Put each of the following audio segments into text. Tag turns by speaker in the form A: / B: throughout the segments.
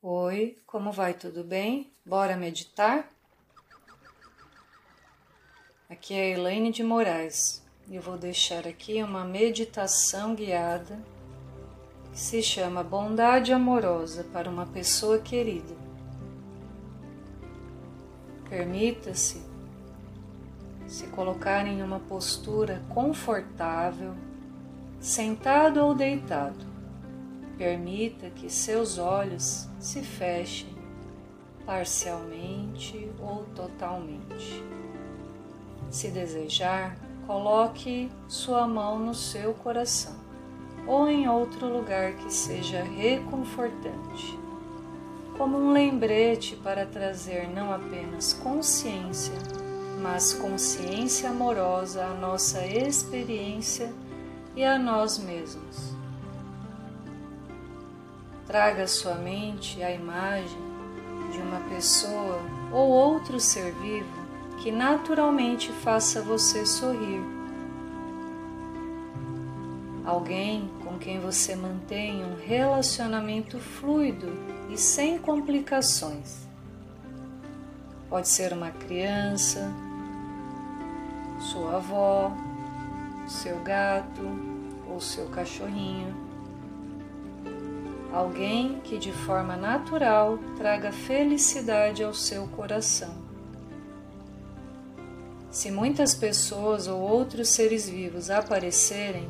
A: Oi, como vai? Tudo bem? Bora meditar? Aqui é a Elaine de Moraes e eu vou deixar aqui uma meditação guiada que se chama Bondade Amorosa para uma pessoa querida. Permita-se se colocar em uma postura confortável, sentado ou deitado. Permita que seus olhos se fechem parcialmente ou totalmente. Se desejar, coloque sua mão no seu coração ou em outro lugar que seja reconfortante, como um lembrete para trazer não apenas consciência, mas consciência amorosa à nossa experiência e a nós mesmos. Traga à sua mente a imagem de uma pessoa ou outro ser vivo que naturalmente faça você sorrir. Alguém com quem você mantém um relacionamento fluido e sem complicações. Pode ser uma criança, sua avó, seu gato ou seu cachorrinho alguém que de forma natural traga felicidade ao seu coração. Se muitas pessoas ou outros seres vivos aparecerem,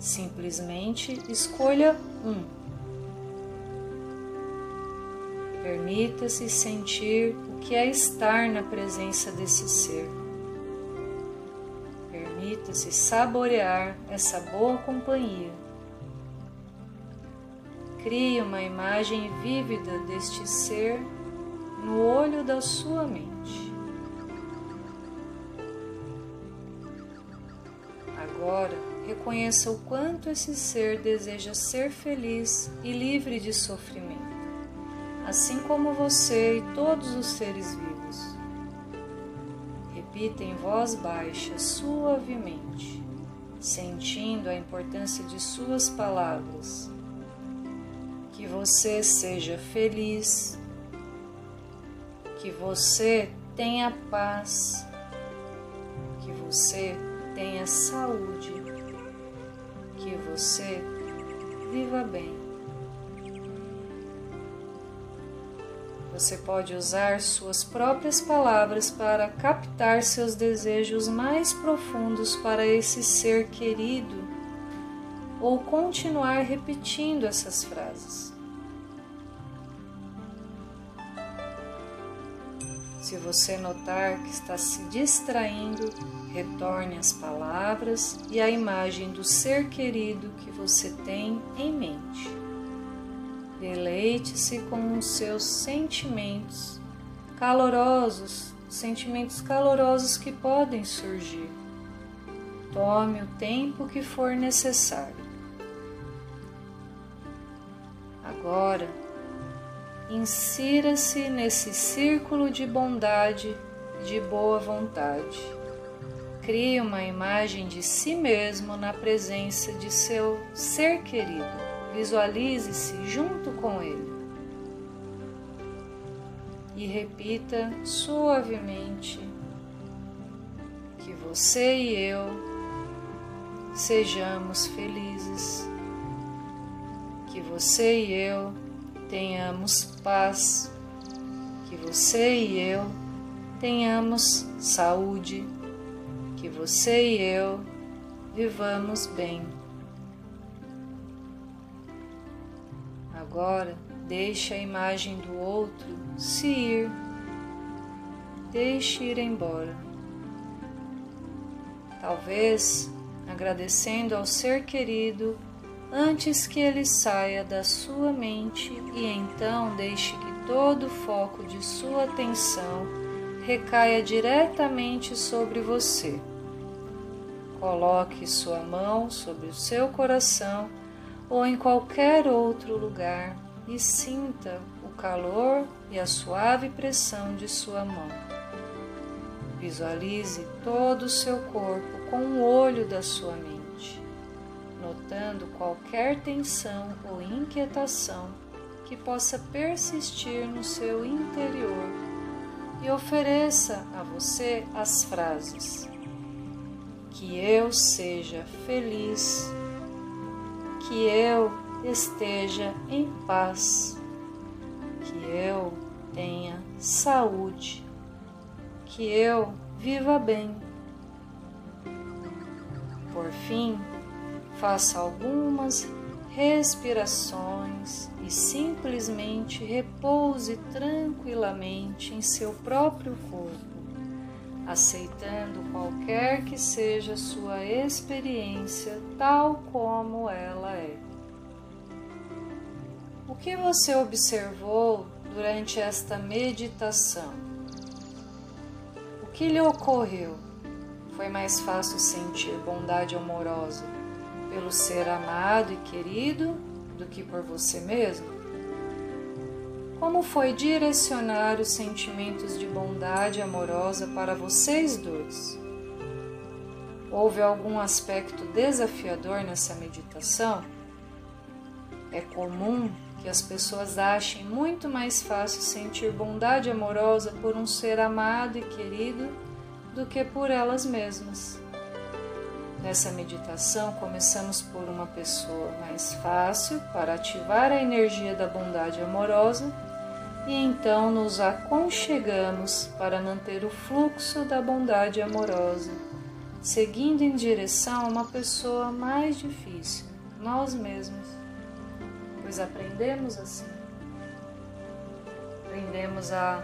A: simplesmente escolha um. Permita-se sentir o que é estar na presença desse ser. Permita-se saborear essa boa companhia Crie uma imagem vívida deste ser no olho da sua mente. Agora, reconheça o quanto esse ser deseja ser feliz e livre de sofrimento, assim como você e todos os seres vivos. Repita em voz baixa, suavemente, sentindo a importância de suas palavras que você seja feliz, que você tenha paz, que você tenha saúde, que você viva bem. Você pode usar suas próprias palavras para captar seus desejos mais profundos para esse ser querido ou continuar repetindo essas frases. Se você notar que está se distraindo, retorne às palavras e à imagem do ser querido que você tem em mente. Deleite-se com os seus sentimentos calorosos, sentimentos calorosos que podem surgir. Tome o tempo que for necessário. Agora, insira-se nesse círculo de bondade, de boa vontade. Crie uma imagem de si mesmo na presença de seu ser querido. Visualize-se junto com ele. E repita suavemente que você e eu sejamos felizes, que você e eu tenhamos paz, que você e eu tenhamos saúde, que você e eu vivamos bem. Agora, deixe a imagem do outro se ir, deixe ir embora. Talvez agradecendo ao ser querido antes que ele saia da sua mente e então deixe que todo o foco de sua atenção recaia diretamente sobre você. Coloque sua mão sobre o seu coração ou em qualquer outro lugar e sinta o calor e a suave pressão de sua mão. Visualize todo o seu corpo com o olho da sua mente notando qualquer tensão ou inquietação que possa persistir no seu interior e ofereça a você as frases: Que eu seja feliz, que eu esteja em paz, que eu tenha saúde, que eu viva bem. Por fim, faça algumas respirações e simplesmente repouse tranquilamente em seu próprio corpo, aceitando qualquer que seja sua experiência tal como ela é. O que você observou durante esta meditação? O que lhe ocorreu? Foi mais fácil sentir bondade amorosa pelo ser amado e querido do que por você mesmo? Como foi direcionar os sentimentos de bondade amorosa para vocês dois? Houve algum aspecto desafiador nessa meditação? É comum que as pessoas achem muito mais fácil sentir bondade amorosa por um ser amado e querido do que por elas mesmas. Nessa meditação, começamos por uma pessoa mais fácil para ativar a energia da bondade amorosa e então nos aconchegamos para manter o fluxo da bondade amorosa, seguindo em direção a uma pessoa mais difícil, nós mesmos, pois aprendemos assim. Aprendemos a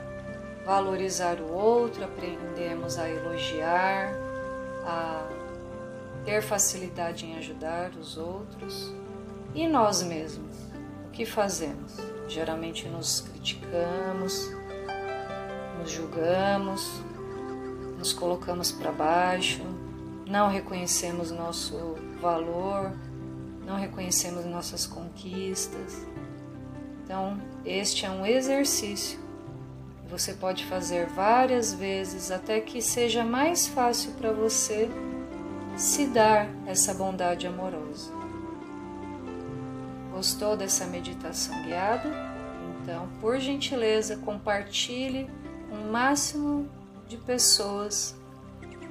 A: valorizar o outro, aprendemos a elogiar, a ter facilidade em ajudar os outros e nós mesmos. O que fazemos? Geralmente nos criticamos, nos julgamos, nos colocamos para baixo, não reconhecemos nosso valor, não reconhecemos nossas conquistas. Então, este é um exercício você pode fazer várias vezes até que seja mais fácil para você se dar essa bondade amorosa. Gostou dessa meditação guiada? Então, por gentileza, compartilhe com o máximo de pessoas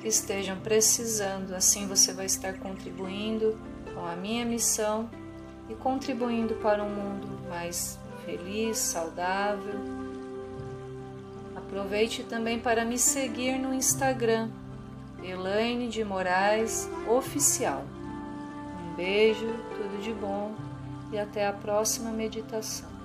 A: que estejam precisando. Assim você vai estar contribuindo com a minha missão e contribuindo para um mundo mais feliz, saudável. Aproveite também para me seguir no Instagram Elaine de Moraes Oficial. Um beijo, tudo de bom e até a próxima meditação.